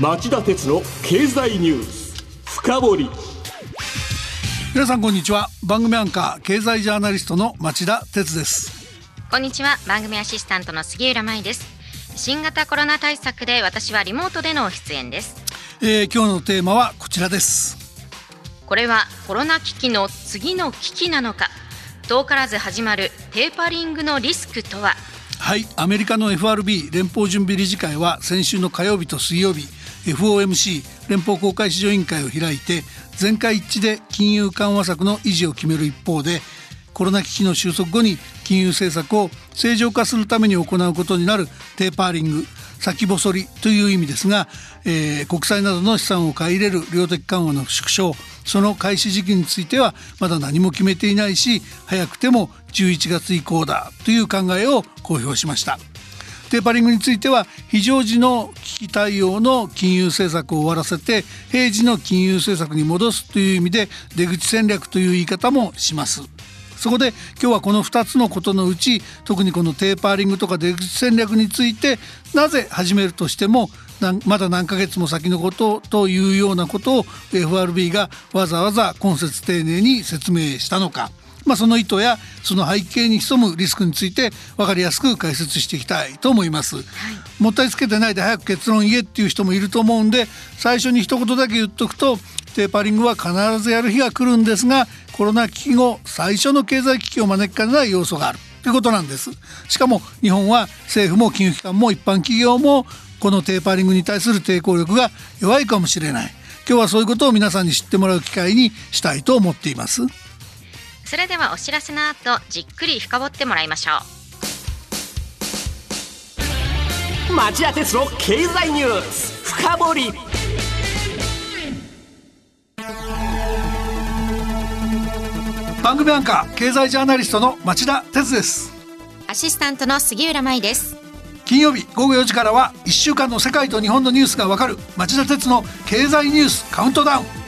町田鉄の経済ニュース。深掘り。皆さんこんにちは。番組アンカー経済ジャーナリストの町田鉄です。こんにちは。番組アシスタントの杉浦舞です。新型コロナ対策で私はリモートでの出演です、えー、今日のテーマはこちらです。これはコロナ危機の次の危機なのか。遠からず始まるテーパリングのリスクとははいアメリカの FRB 連邦準備理事会は先週の火曜日と水曜日 FOMC 連邦公開市場委員会を開いて全会一致で金融緩和策の維持を決める一方でコロナ危機の収束後に金融政策を正常化するために行うことになるテーパーリング先細りという意味ですが、えー、国債などの資産を買い入れる量的緩和の縮小その開始時期についてはまだ何も決めていないし早くても11月以降だという考えを公表しました。テーパリングについては非常時の危機対応の金融政策を終わらせて平時の金融政策に戻すという意味で出口戦略という言い方もします。そこで今日はこの2つのことのうち特にこのテーパーリングとか出口戦略についてなぜ始めるとしてもまだ何ヶ月も先のことというようなことを FRB がわざわざ今節丁寧に説明したのか。まあ、その意図やその背景に潜むリスクについて分かりやすく解説していきたいと思います、はい、もったいつけてないで早く結論言えっていう人もいると思うんで最初に一言だけ言っとくとテーパリングは必ずやる日が来るんですがコロナ危機後最初の経済危機を招きかねない要素があるということなんです。しかも日本は政府も金融機関も一般企業もこのテーパリングに対する抵抗力が弱いかもしれない。今日はそういうことを皆さんに知ってもらう機会にしたいと思っていますそれではお知らせの後じっくり深掘ってもらいましょう。町田鉄の経済ニュース深掘り。番組アンカー経済ジャーナリストの町田鉄です。アシスタントの杉浦舞です。金曜日午後4時からは1週間の世界と日本のニュースがわかる町田徹の経済ニュースカウントダウン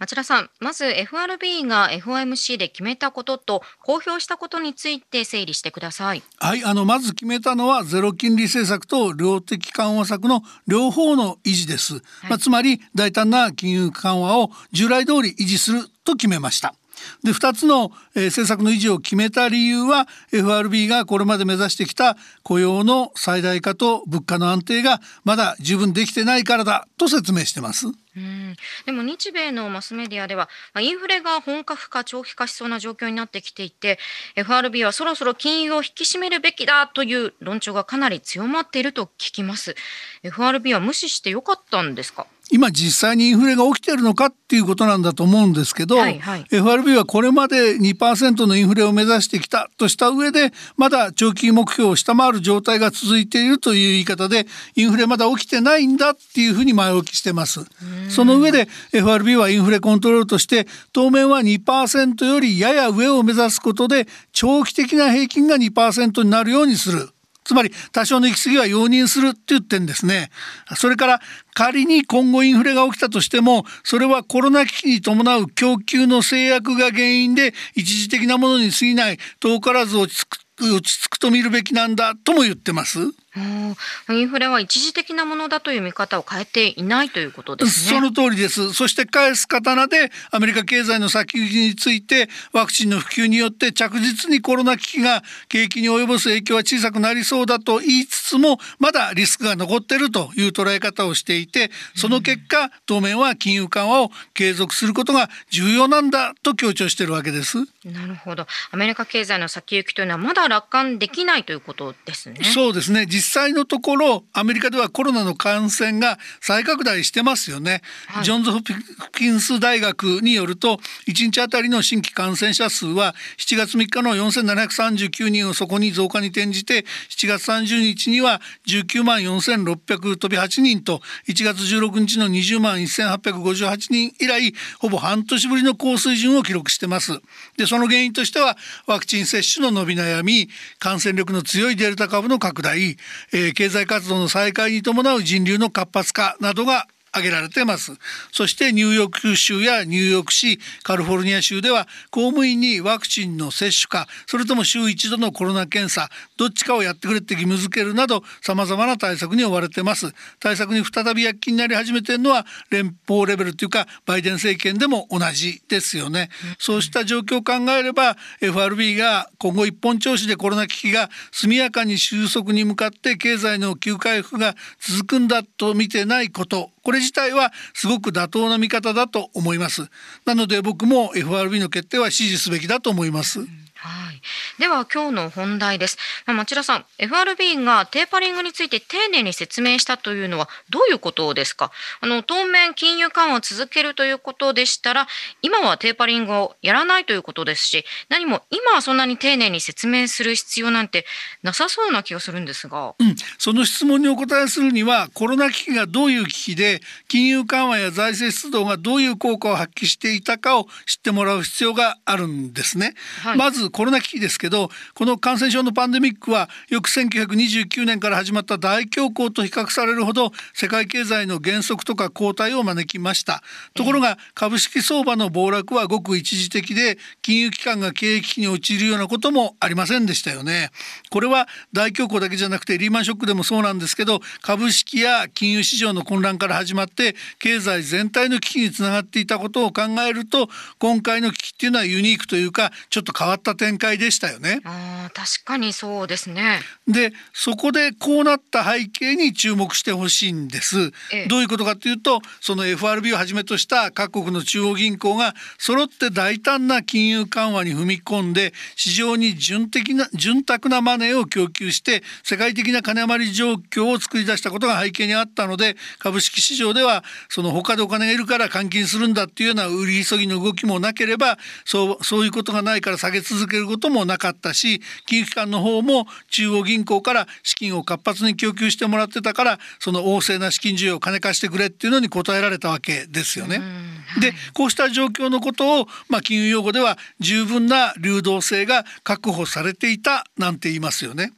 町田さん、まず FRB が FOMC で決めたことと公表したことについて整理してください。はい、あのまず決めたのはゼロ金利政策と量的緩和策の両方の維持です。はい、まあ、つまり大胆な金融緩和を従来通り維持すると決めました。で2つの、え、政策の維持を決めた理由は FRB がこれまで目指してきた雇用の最大化と物価の安定がまだ十分できてないからだと説明してます。うん。でも日米のマスメディアではインフレが本格化長期化しそうな状況になってきていて FRB はそろそろ金融を引き締めるべきだという論調がかなり強まっていると聞きます。FRB は無視してよかったんですか？今実際にインフレが起きてるのかっていうことなんだと思うんですけど、はいはい、FRB はこれまで2%のインフレを目指してきたとした上でまだ長期目標を下回る状態が続いているという言い方でインフレまだ起きてないんだっていうふうに前置きしてます。その上で FRB はインフレコントロールとして当面は2%よりやや上を目指すことで長期的な平均が2%になるようにする。つまり多少の行き過ぎは容認するって言ってんですね。それから仮に今後インフレが起きたとしてもそれはコロナ危機に伴う供給の制約が原因で一時的なものに過ぎない遠からず落ち着く落ち着くと見るべきなんだとも言ってます。インフレは一時的なものだという見方を変えていないということですね。その通りです。そして返す刀でアメリカ経済の先行きについてワクチンの普及によって着実にコロナ危機が景気に及ぼす影響は小さくなりそうだと言いつつもまだリスクが残っているという捉え方をしていてその結果当面は金融緩和を継続することが重要なんだと強調しているわけです。なるほど。アメリカ経済の先行きというのはまだ楽観できないということですね。そうですね。実際のところアメリカではコロナの感染が再拡大してますよね、はい、ジョンズ・ホプキンス大学によると1日あたりの新規感染者数は7月3日の4739人をそこに増加に転じて7月30日には19万4600飛び8人と1月16日の20万1858人以来ほぼ半年ぶりの高水準を記録してます。でその原因としてはワクチン接種の伸び悩み感染力の強いデルタ株の拡大、え、経済活動の再開に伴う人流の活発化などが挙げられています。そしてニューヨーク州やニューヨーク市カリフォルニア州では公務員にワクチンの接種かそれとも週一度のコロナ検査どっちかをやってくれって義務付けるなどさまざまな対策に追われてます。対策に再び躍起になり始めているのは連邦レベルというかバイデン政権でも同じですよね、うん、そうした状況を考えれば FRB が今後一本調子でコロナ危機が速やかに収束に向かって経済の急回復が続くんだと見てないこと。これ自体はすごく妥当な見方だと思います。なので僕も FRB の決定は支持すべきだと思います、はい、では今日の本題です、まあ、町田さん FRB がテーパリングについて丁寧に説明したというのはどういうことですか？あの当面金融緩和を続けるということでしたら今はテーパリングをやらないということですし何も今はそんなに丁寧に説明する必要なんてなさそうな気がするんですが、うん、その質問にお答えするにはコロナ危機がどういう危機で金融緩和や財政出動がどういう効果を発揮していたかを知ってもらう必要があるんですね、はい、まずコロナ危機ですけどこの感染症のパンデミックはよく1929年から始まった大恐慌と比較されるほど世界経済の減速とか後退を招きました。ところが株式相場の暴落はごく一時的で金融機関が経営危機に陥るようなこともありませんでしたよね。これは大恐慌だけじゃなくてリーマンショックでもそうなんですけど株式や金融市場の混乱から始まって経済全体の危機につながっていたことを考えると今回の危機っていうのはユニークというかちょっと変わった展開でしたよね。あ確かにそうですね。でそこでこうなった背景に注目してほしいんです。ええ、どういうことかというとその FRB をはじめとした各国の中央銀行が揃って大胆な金融緩和に踏み込んで市場に順的な潤沢なマネーを供給して世界的な金余り状況を作り出したことが背景にあったので株式市場ではその他でお金がいるから換金するんだっていうような売り急ぎの動きもなければそうそういうことがないから下げ続けることもなかったし金融機関の方も中央銀行から資金を活発に供給してもらってたからその旺盛な資金需要を金貸してくれっていうのに応えられたわけですよね。はい、でこうした状況のことを、まあ、金融用語では十分な流動性が確保されていたなんて言いますよね。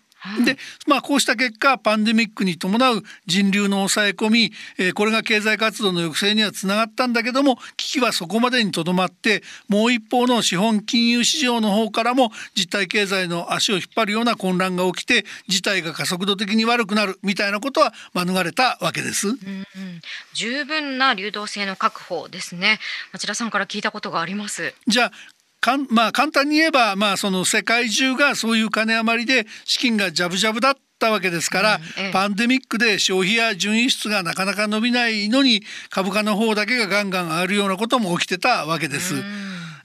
でまあこうした結果パンデミックに伴う人流の抑え込み、えー、これが経済活動の抑制にはつながったんだけども危機はそこまでにとどまってもう一方の資本金融市場の方からも実体経済の足を引っ張るような混乱が起きて事態が加速度的に悪くなるみたいなことは免れたわけです。うんうん、十分な流動性の確保ですね。町田さんから聞いたことがあります。じゃあかんまあ簡単に言えばまあその世界中がそういう金余りで資金がジャブジャブだったわけですから、うんええ、パンデミックで消費や純輸出がなかなか伸びないのに株価の方だけがガンガン上がるようなことも起きてたわけです。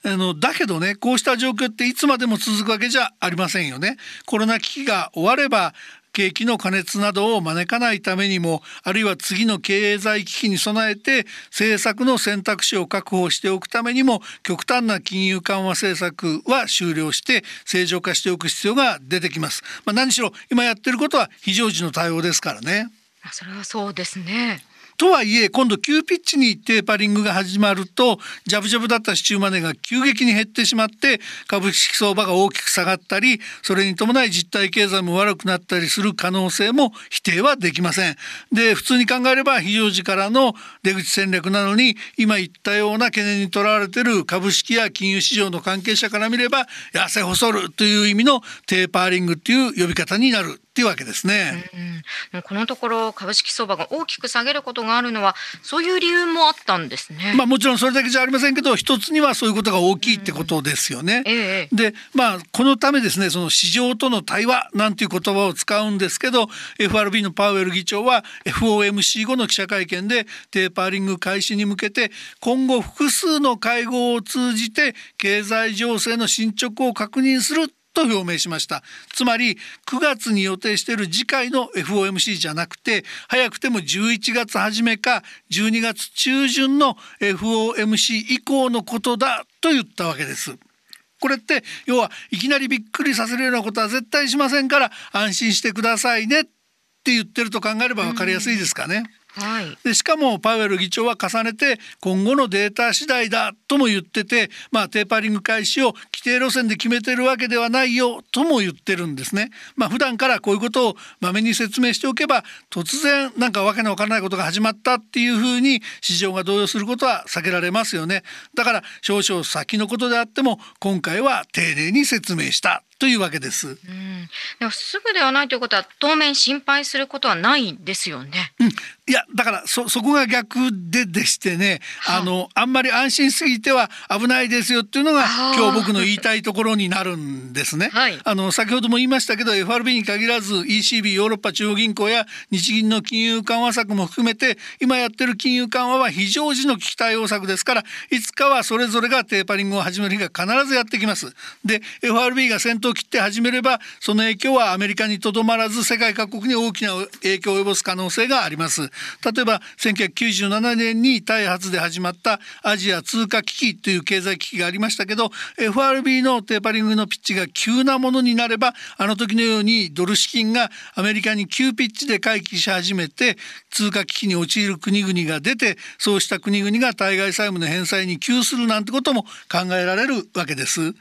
あのだけどねこうした状況っていつまでも続くわけじゃありませんよね。コロナ危機が終われば景気の過熱などを招かないためにもあるいは次の経済危機に備えて政策の選択肢を確保しておくためにも極端な金融緩和政策は終了して正常化しておく必要が出てきます。まあ、何しろ今やってることは非常時の対応ですからね。それはそうですね。とはいえ今度急ピッチにテーパリングが始まるとジャブジャブだった市中マネーが急激に減ってしまって株式相場が大きく下がったりそれに伴い実体経済も悪くなったりする可能性も否定はできません。で普通に考えれば非常時からの出口戦略なのに今言ったような懸念にとらわれている株式や金融市場の関係者から見れば痩せ細るという意味のテーパーリングっていう呼び方になるていうわけですね。うん、このところ株式相場が大きく下げることがあるのはそういう理由もあったんですね。まあもちろんそれだけじゃありませんけど一つにはそういうことが大きいってことですよね。うんええ、でまあこのためですねその市場との対話なんていう言葉を使うんですけど FRB のパウエル議長は FOMC 後の記者会見でテーパーリング開始に向けて今後複数の会合を通じて経済情勢の進捗を確認すると表明しましたつまり9月に予定している次回の FOMC じゃなくて早くても11月初めか12月中旬の FOMC 以降のことだと言ったわけですこれって要はいきなりびっくりさせるようなことは絶対しませんから安心してくださいねって言ってると考えれば分かりやすいですかね。はい、でしかもパウエル議長は重ねて今後のデータ次第だとも言ってて、まあ、テーパリング開始を規定路線で決めてるわけではないよとも言ってるんですね。まあ、普段からこういうことをまめに説明しておけば突然なんかわけのわからないことが始まったっていうふうに市場が動揺することは避けられますよね。だから少々先のことであっても今回は丁寧に説明したというわけです。うん、でもすぐではないということは当面心配することはないんですよね。うん、いやだからそそこが逆ででしてね、あのあんまり安心すぎては危ないですよっていうのが今日僕の言いたいところになるんですね。はい、あの先ほども言いましたけど FRB に限らず ECB ヨーロッパ中央銀行や日銀の金融緩和策も含めて今やってる金融緩和は非常時の危機対応策ですからいつかはそれぞれがテーパリングを始める日が必ずやってきます。で FRB が先頭を切って始めればその影響はアメリカにとどまらず世界各国に大きな影響を及ぼす可能性があります。例えば1997年にタイ発で始まったアジア通貨危機という経済危機がありましたけど FRB のテーパリングのピッチが急なものになればあの時のようにドル資金がアメリカに急ピッチで回帰し始めて通貨危機に陥る国々が出てそうした国々が対外債務の返済に窮するなんてことも考えられるわけです。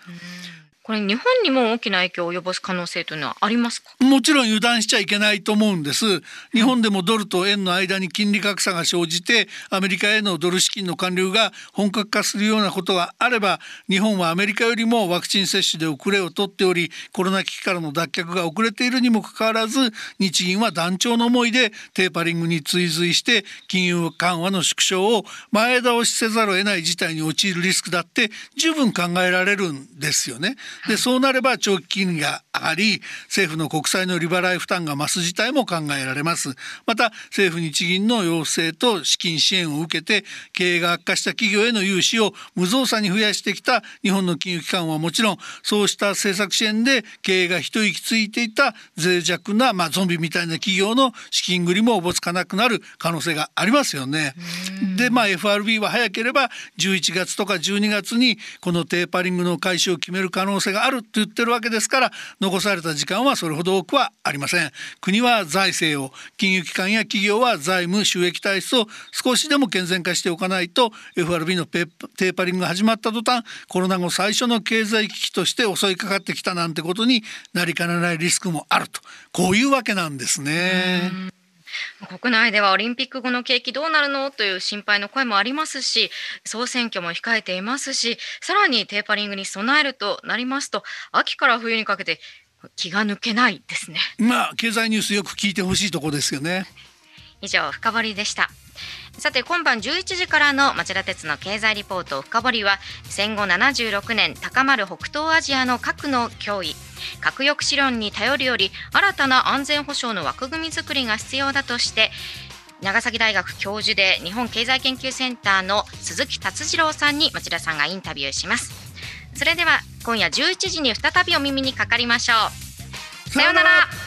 これ日本にも大きな影響を及ぼす可能性というのはありますか？もちろん油断しちゃいけないと思うんです日本でもドルと円の間に金利格差が生じてアメリカへのドル資金の還流が本格化するようなことがあれば日本はアメリカよりもワクチン接種で遅れを取っておりコロナ危機からの脱却が遅れているにもかかわらず日銀は断腸の思いでテーパリングに追随して金融緩和の縮小を前倒しせざるを得ない事態に陥るリスクだって十分考えられるんですよね。でそうなれば長期金利が上がり政府の国債の利払い負担が増す事態も考えられますまた政府日銀の要請と資金支援を受けて経営が悪化した企業への融資を無造作に増やしてきた日本の金融機関はもちろんそうした政策支援で経営が一息ついていた脆弱な、まあ、ゾンビみたいな企業の資金繰りもおぼつかなくなる可能性がありますよね。でまあ FRB は早ければ11月とか12月にこのテーパリングの開始を決める可能性があると言ってるわけですから残された時間はそれほど多くはありません国は財政を金融機関や企業は財務収益体質を少しでも健全化しておかないと FRB のテーパリングが始まった途端コロナ後最初の経済危機として襲いかかってきたなんてことになりかねないリスクもあるとこういうわけなんですね。国内ではオリンピック後の景気どうなるのという心配の声もありますし総選挙も控えていますしさらにテーパリングに備えるとなりますと秋から冬にかけて気が抜けないですね。まあ経済ニュースよく聞いてほしいとこですよね。以上深掘りでした。さて今晩11時からの町田鉄の経済リポート深掘りは戦後76年高まる北東アジアの核の脅威核抑止論に頼るより新たな安全保障の枠組み作りが必要だとして長崎大学教授で日本経済研究センターの鈴木達次郎さんに町田さんがインタビューします。それでは今夜11時に再びお耳にかかりましょう。さようなら。